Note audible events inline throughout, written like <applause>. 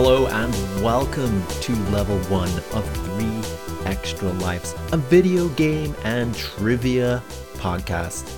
Hello and welcome to level one of Three Extra Lives, a video game and trivia podcast.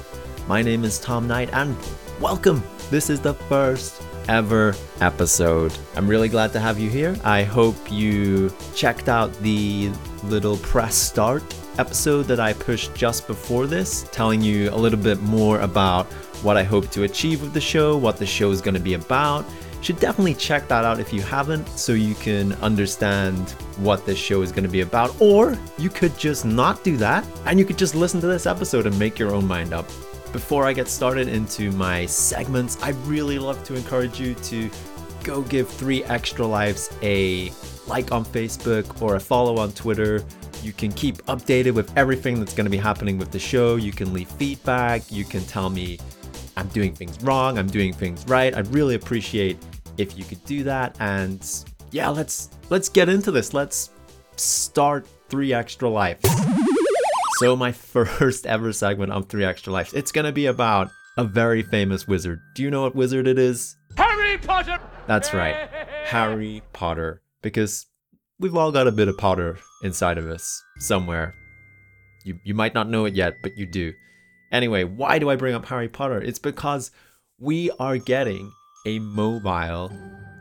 My name is Tom Knight and welcome. This is the first ever episode. I'm really glad to have you here. I hope you checked out the little press start episode that I pushed just before this, telling you a little bit more about what I hope to achieve with the show, what the show is going to be about. Should definitely check that out if you haven't, so you can understand what this show is going to be about. Or you could just not do that and you could just listen to this episode and make your own mind up. Before I get started into my segments, I'd really love to encourage you to go give Three Extra Lives a like on Facebook or a follow on Twitter. You can keep updated with everything that's going to be happening with the show. You can leave feedback. You can tell me I'm doing things wrong, I'm doing things right. I'd really appreciate if you could do that. And yeah, let's let's get into this. Let's start Three Extra Lives. So my <laughs> first ever segment on Three Extra Lives, it's gonna be about a very famous wizard. Do you know what wizard it is? Harry Potter! That's right, <laughs> Harry Potter. Because we've all got a bit of Potter inside of us somewhere. You, you might not know it yet, but you do. Anyway, why do I bring up Harry Potter? It's because we are getting a mobile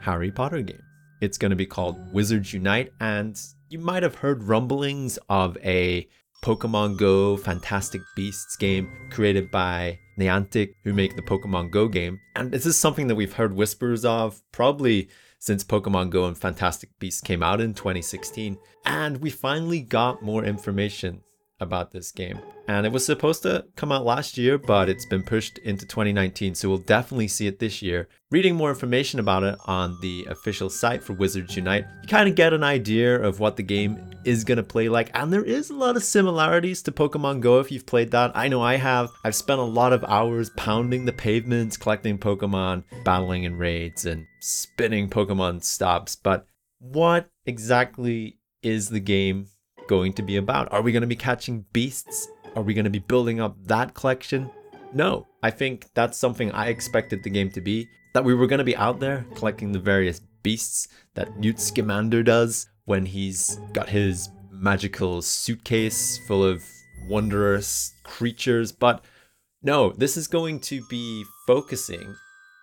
Harry Potter game. It's going to be called Wizards Unite, and you might have heard rumblings of a Pokemon Go Fantastic Beasts game created by Niantic, who make the Pokemon Go game. And this is something that we've heard whispers of probably since Pokemon Go and Fantastic Beasts came out in 2016. And we finally got more information about this game. And it was supposed to come out last year, but it's been pushed into 2019, so we'll definitely see it this year. Reading more information about it on the official site for Wizards Unite, you kind of get an idea of what the game is going to play like. And there is a lot of similarities to Pokemon Go if you've played that. I know I have. I've spent a lot of hours pounding the pavements, collecting Pokemon, battling in raids, and spinning Pokemon stops. But what exactly is the game going to be about? Are we going to be catching beasts? Are we going to be building up that collection? No, I think that's something I expected the game to be. That we were going to be out there collecting the various beasts that Newt Scamander does when he's got his magical suitcase full of wondrous creatures. But no, this is going to be focusing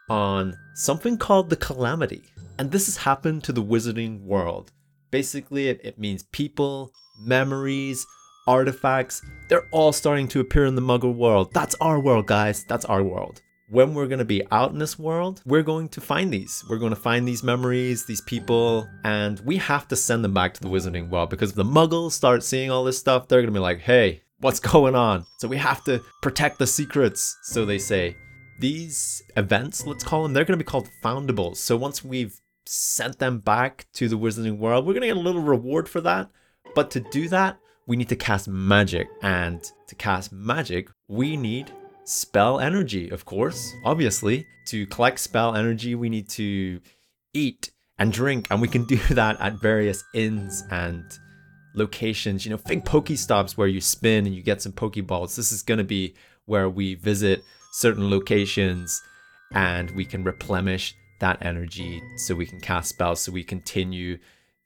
on something called the Calamity. And this has happened to the wizarding world. Basically, it, it means people, memories, artifacts, they're all starting to appear in the muggle world. That's our world, guys. That's our world. When we're going to be out in this world, we're going to find these. We're going to find these memories, these people, and we have to send them back to the wizarding world because if the muggles start seeing all this stuff, they're going to be like, hey, what's <laughs> going on? So we have to protect the secrets, so they say. These events, let's call them, they're going to be called foundables. So once we've sent them back to the wizarding world, we're going to get a little reward for that. But to do that, we need to cast magic. And to cast magic, we need spell energy, of course, obviously. To collect spell energy, we need to eat and drink. And we can do <laughs> that at various inns and locations. You know, think Pokestops where you spin and you get some Pokeballs. This is going to be where we visit certain locations and we can replenish that energy so we can cast spells so we continue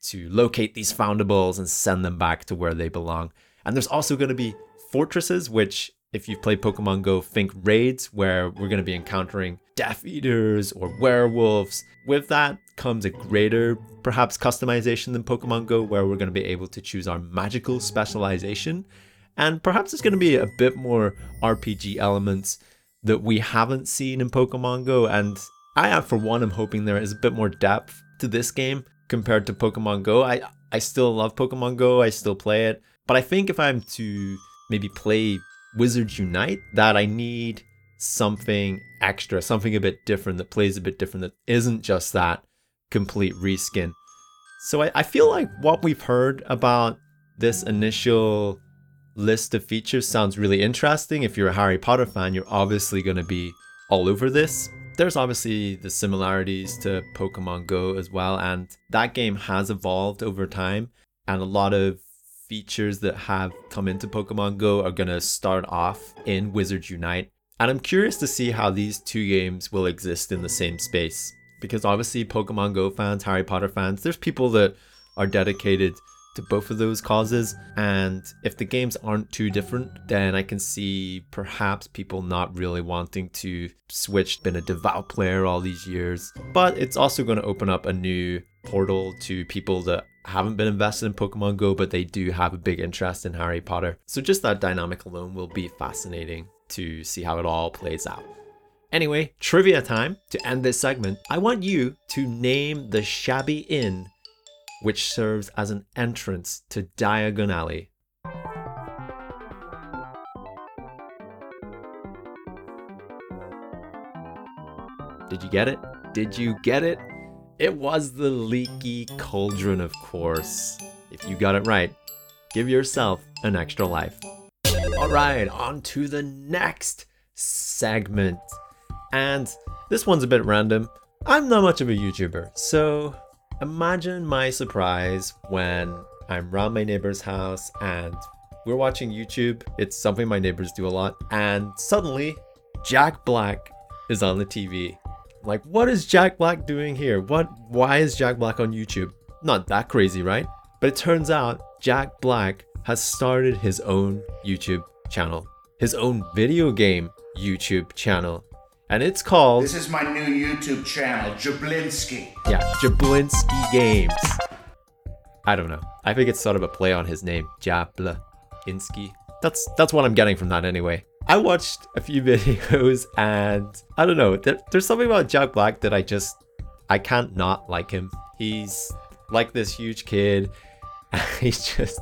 to locate these foundables and send them back to where they belong. And there's also going to be fortresses, which, if you've played Pokemon Go, think raids, where we're going to be encountering Death Eaters or werewolves. With that comes a greater, perhaps, customization than Pokemon Go, where we're going to be able to choose our magical specialization. And perhaps it's going to be a bit more RPG elements that we haven't seen in Pokemon Go. And I, for one, am hoping there is a bit more depth to this game compared to Pokemon Go. I I still love Pokemon Go. I still play it, but I think if I'm to maybe play Wizards Unite, that I need something extra, something a bit different that plays a bit different that isn't just that complete reskin. So I, I feel like what we've heard about this initial list of features sounds really interesting. If you're a Harry Potter fan, you're obviously going to be all over this there's obviously the similarities to Pokemon Go as well, and that game has evolved over time, and a lot of features that have come into Pokemon Go are going to start off in Wizards Unite. And I'm curious to see how these two games will exist in the same space. because obviously Pokemon Go fans, Harry Potter fans, there's people that are dedicated to both of those causes. And if the games aren't too different, then I can see perhaps people not really wanting to switch, been a devout player all these years. But it's also going to open up a new portal to people that haven't been invested in Pokemon Go, but they do have a big interest in Harry Potter. So just that dynamic alone will be fascinating to see how it all plays out. Anyway, trivia time. To end this segment, I want you to name the shabby inn which serves as an entrance to Diagon Alley. Did you get it? Did you get it? It was the Leaky Cauldron, of course. If you got it right, give yourself an extra life. Alright, on to the next segment. And this one's a bit random. I'm not much of a YouTuber, so Imagine my surprise when I'm around my neighbor's house and we're watching YouTube. It's something my neighbors do a lot. And suddenly, Jack Black is on the TV. Like, what is Jack Black doing here? What? Why is Jack Black on YouTube? Not that crazy, right? But it turns out Jack Black has started his own YouTube channel, his own video game YouTube channel and it's called. This is my new YouTube channel, Jablinski. Yeah, Jablinski Games. I don't know. I think it's sort of a play on his name, Jablinski. That's that's what I'm getting from that anyway. I watched a few <laughs> videos and I don't know. There, there's something about Jack Black that I just I can't not like him. He's like this huge kid. <laughs> He's just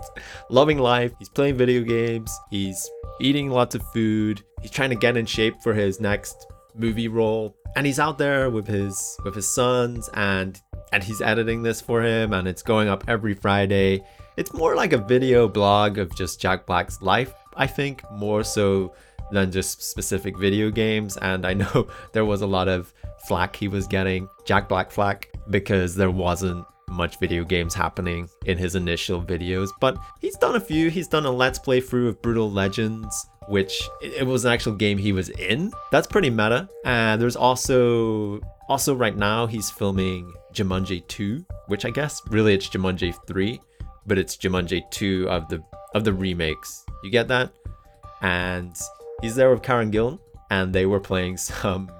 loving life. He's playing video games. He's eating lots of food. He's trying to get in shape for his next movie role and he's out there with his with his sons and and he's editing this for him and it's going up every Friday. It's more like a video blog of just Jack Black's life, I think, more so than just specific video games and I know <laughs> there was a lot of flack he was getting, Jack Black flack because there wasn't much video games happening in his initial videos, but he's done a few. He's done a let's play through of Brutal Legends which it was an actual game he was in. That's pretty meta. And there's also also right now he's filming Jumanji 2, which I guess really it's Jumanji 3, but it's Jumanji 2 of the of the remakes. You get that? And he's there with Karen Gillan, and they were playing <laughs> some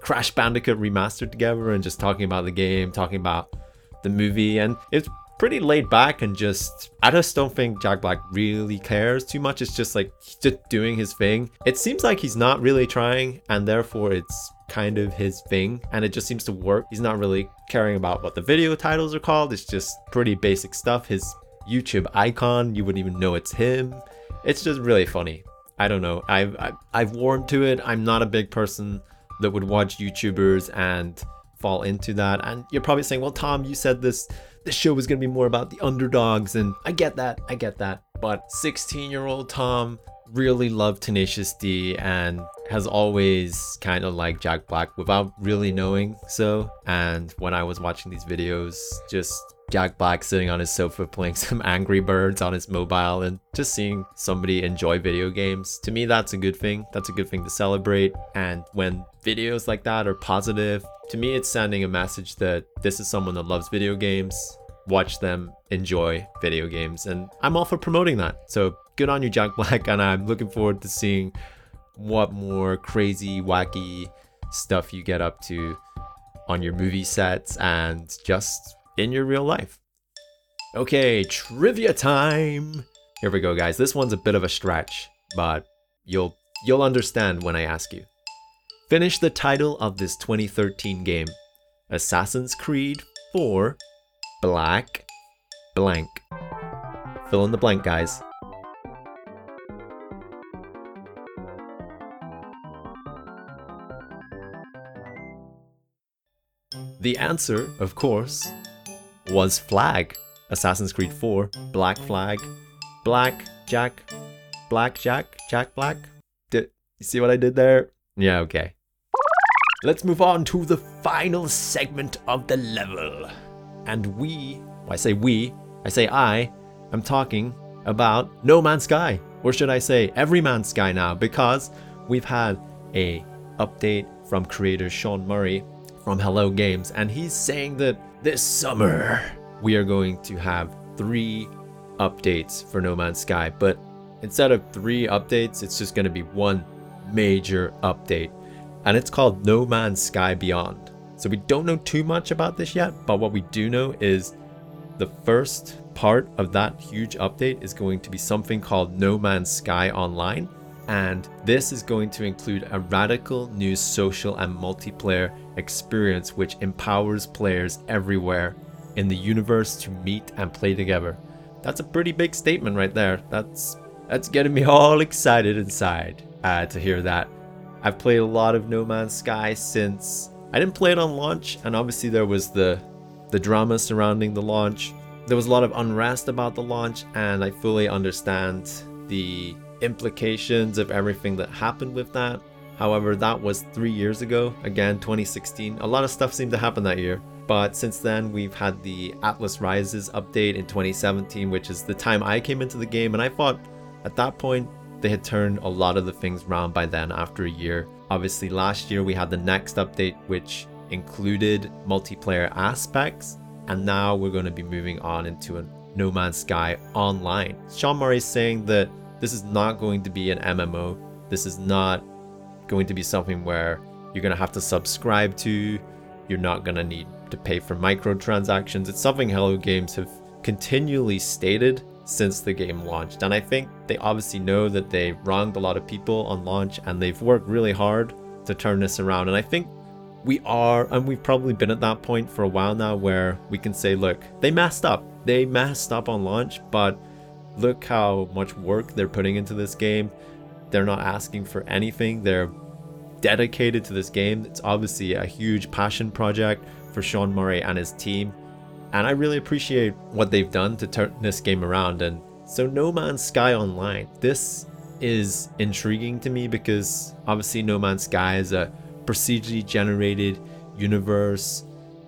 Crash Bandicoot remastered together and just talking about the game, talking about the movie, and it's pretty laid back and just I just don't think Jack Black really cares too much. It's just like he's just doing his thing. It seems like he's not really trying and therefore it's kind of his thing and it just seems to work. He's not really caring about what the video titles are called. It's just pretty basic stuff. His YouTube icon, you wouldn't even know it's him. It's just really funny. I don't know. I've I've, I've warmed to it. I'm not a big person that would watch YouTubers and fall into that. And you're probably saying, "Well, Tom, you said this this show was going to be more about the underdogs. And I get that. I get that. But 16 year old Tom really loved Tenacious D and has always kind of liked Jack Black without really knowing so. And when I was watching these videos, just Jack Black sitting on his sofa playing <laughs> some Angry Birds on his mobile and just seeing somebody enjoy video games. To me, that's a good thing. That's a good thing to celebrate. And when videos like that are positive, to me, it's sending a message that this is someone that loves video games. Watch them enjoy video games. And I'm all for promoting that. So good on you, Jack Black. <laughs> And I'm looking forward to seeing what more crazy, wacky stuff you get up to on your movie sets and just in your real life. Okay, trivia time. Here we go, guys. This one's a bit of a stretch, but you'll you'll understand when I ask you. Finish the title of this 2013 game. Assassin's Creed 4 Black Blank. Fill in the blank, guys. The answer, of course, was Flag. Assassin's Creed 4, Black Flag, Black Jack, Black Jack, Jack Black. Did you see what I did there? Yeah, okay. Let's move on to the final segment of the level. And we, I say we, I say I, I'm talking about No Man's Sky. Or should I say Every Man's Sky now, because we've had a update from creator Sean Murray from Hello Games, and he's saying that this summer we are going to have three updates for No Man's Sky, but instead of three updates, it's just going to be one major update, and it's called No Man's Sky Beyond. So we don't know too much about this yet, but what we do know is the first part of that huge update is going to be something called No Man's Sky Online. And this is going to include a radical new social and multiplayer experience which empowers players everywhere in the universe to meet and play together. That's a pretty big statement right there. That's that's getting me <laughs> all excited inside uh, to hear that. I've played a lot of No Man's Sky since I didn't play it on launch, and obviously there was the the drama surrounding the launch. There was a lot of unrest about the launch, and I fully understand the implications of everything that happened with that. However, that was three years ago, again, 2016. A lot of stuff seemed to happen that year. But since then, we've had the Atlas Rises update in 2017, which is the time I came into the game, and I thought at that point they had turned a lot of the things around by then after a year. Obviously, last year we had the next update, which included multiplayer aspects, and now we're going to be moving on into a No Man's Sky online. Sean Murray is saying that this is not going to be an MMO. This is not going to be something where you're going to have to subscribe to. You're not going to need to pay for microtransactions. It's something Hello Games have continually stated since the game launched. And I think they obviously know that they wronged a lot of people on launch and they've worked really hard to turn this around. And I think we are, and we've probably been at that point for a while now where we can say, look, they messed up. They messed up on launch, but look how much work they're putting into this game. They're not asking for anything. They're dedicated to this game. It's obviously a huge passion project for Sean Murray and his team. And I really appreciate what they've done to turn this game around. And so, No Man's Sky Online, this is intriguing to me because obviously, No Man's Sky is a procedurally generated universe.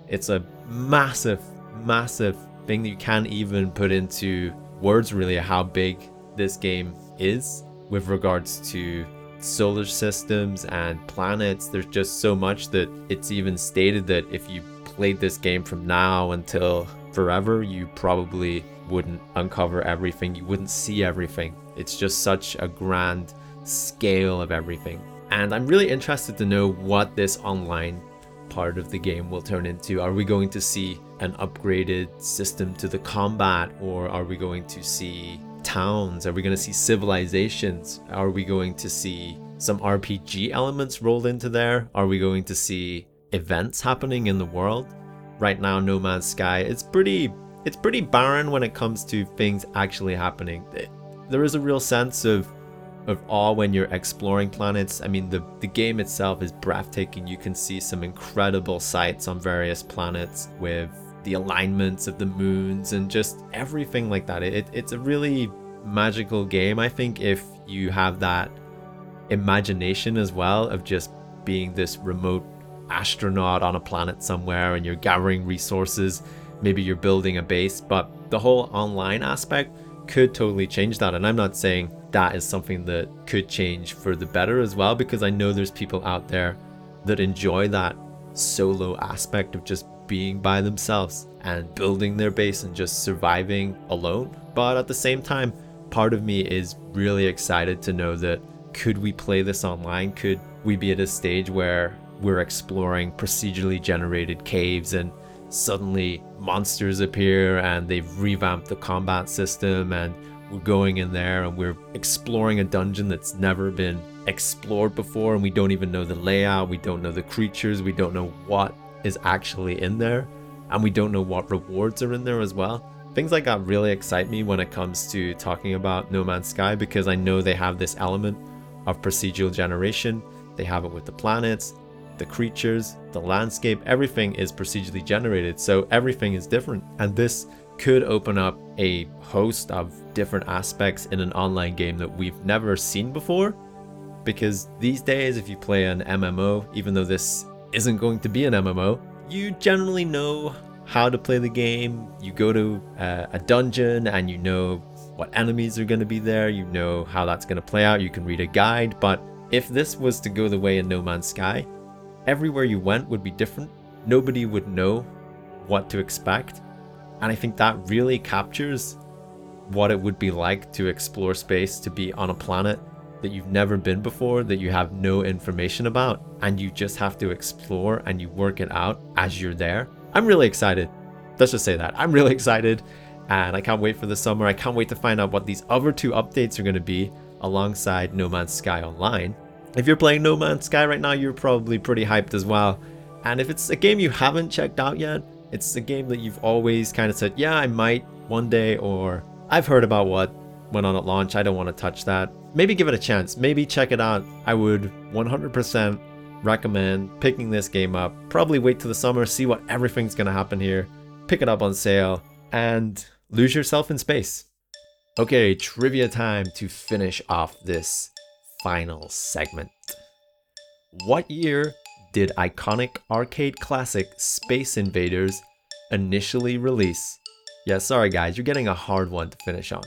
It's a massive, massive thing that you can't even put into words, really, how big this game is with regards to solar systems and planets. There's just so much that it's even stated that if you played this game from now until forever, you probably wouldn't uncover everything, you wouldn't see everything. It's just such a grand scale of everything. And I'm really interested to know what this online part of the game will turn into. Are we going to see an upgraded system to the combat, or are we going to see towns? Are we going to see civilizations? Are we going to see some RPG elements rolled into there? Are we going to see events happening in the world. Right now, No Man's Sky, it's pretty it's pretty barren when it comes to things actually happening. Eh, there is a real sense of of awe when you're exploring planets. I mean, the, the game itself is breathtaking. You can see some incredible sights on various planets with the alignments of the moons and just everything like that. It, it's a really magical game, I think, if you have that imagination as well of just being this remote astronaut on a planet somewhere and you're gathering resources. Maybe you're building a base, but the whole online aspect could totally change that. And I'm not saying that is something that could change for the better as well, because I know there's people out there that enjoy that solo aspect of just being by themselves and building their base and just surviving alone. But at the same time, part of me is really excited to know that could we play this online? Could we be at a stage where we're exploring procedurally generated caves and suddenly monsters appear and they've revamped the combat system and we're going in there and we're exploring a dungeon that's never been explored before and we don't even know the layout, we don't know the creatures, we don't know what is actually in there, and we don't know what rewards are in there as well. Things like that really excite me when it comes to talking about No Man's Sky because I know they have this element of procedural generation. They have it with the planets, the creatures, the landscape, everything is procedurally generated, so everything is different. And this could open up a host of different aspects in an online game that we've never seen before. Because these days, if you play an MMO, even though this isn't going to be an MMO, you generally know how to play the game. You go to uh, a dungeon and you know what enemies are going to be there, you know how that's going to play out, you can read a guide. But if this was to go the way in No Man's Sky, everywhere you went would be different. nobody would know what to expect. And I think that really captures what it would be like to explore space, to be on a planet that you've never been before, that you have no information about, and you just have to explore and you work it out as you're there. I'm really excited. Let's just say that. I'm really <laughs> excited, and I can't wait for the summer. I can't wait to find out what these other two updates are going to be alongside No Man's Sky Online. If you're playing No Man's Sky right now, you're probably pretty hyped as well. And if it's a game you haven't checked out yet, it's a game that you've always kind of said, yeah, I might one day, or I've heard about what went on at launch. I don't want to touch that. Maybe give it a chance. Maybe check it out. I would 100% recommend picking this game up. Probably wait till the summer, see what everything's going to happen here, pick it up on sale, and lose yourself in space. Okay, trivia time to finish off this final segment. What year did iconic arcade classic Space Invaders initially release? Yeah, sorry guys, you're getting a hard one to finish on.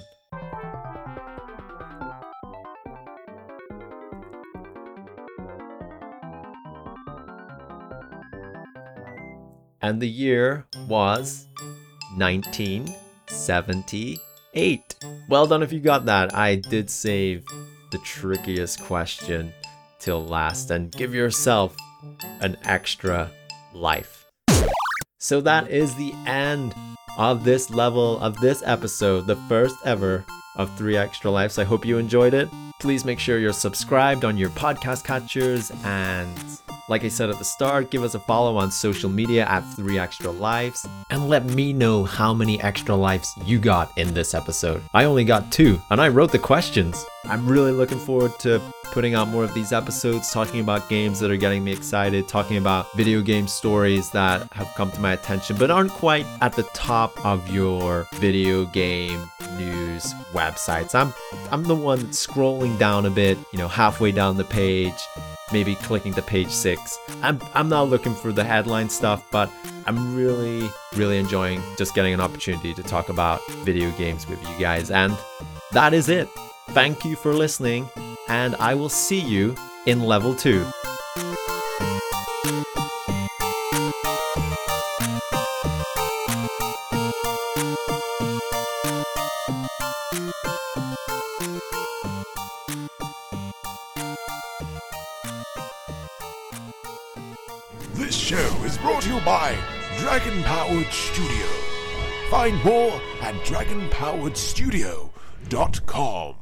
And the year was 1978. Well done if you got that. I did save the trickiest question till last and give yourself an extra life. So that is the end of this level of this episode, the first ever of Three Extra Lives. I hope you enjoyed it. Please make sure you're subscribed on your podcast catchers and like I said at the start, give us a follow on social media at 3 Extra Lives and let me know how many extra lives you got in this episode. I only got two, and I wrote the questions. I'm really looking forward to putting out more of these episodes, talking about games that are getting me excited, talking about video game stories that have come to my attention but aren't quite at the top of your video game news websites. I'm I'm the one scrolling down a bit, you know, halfway down the page maybe clicking to page six. I'm, I'm not looking for the headline stuff, but I'm really, really enjoying just getting an opportunity to talk about video games with you guys. And that is it. Thank you for listening, and I will see you in level two. To you by Dragon Powered Studio. Find more at dragonpoweredstudio.com.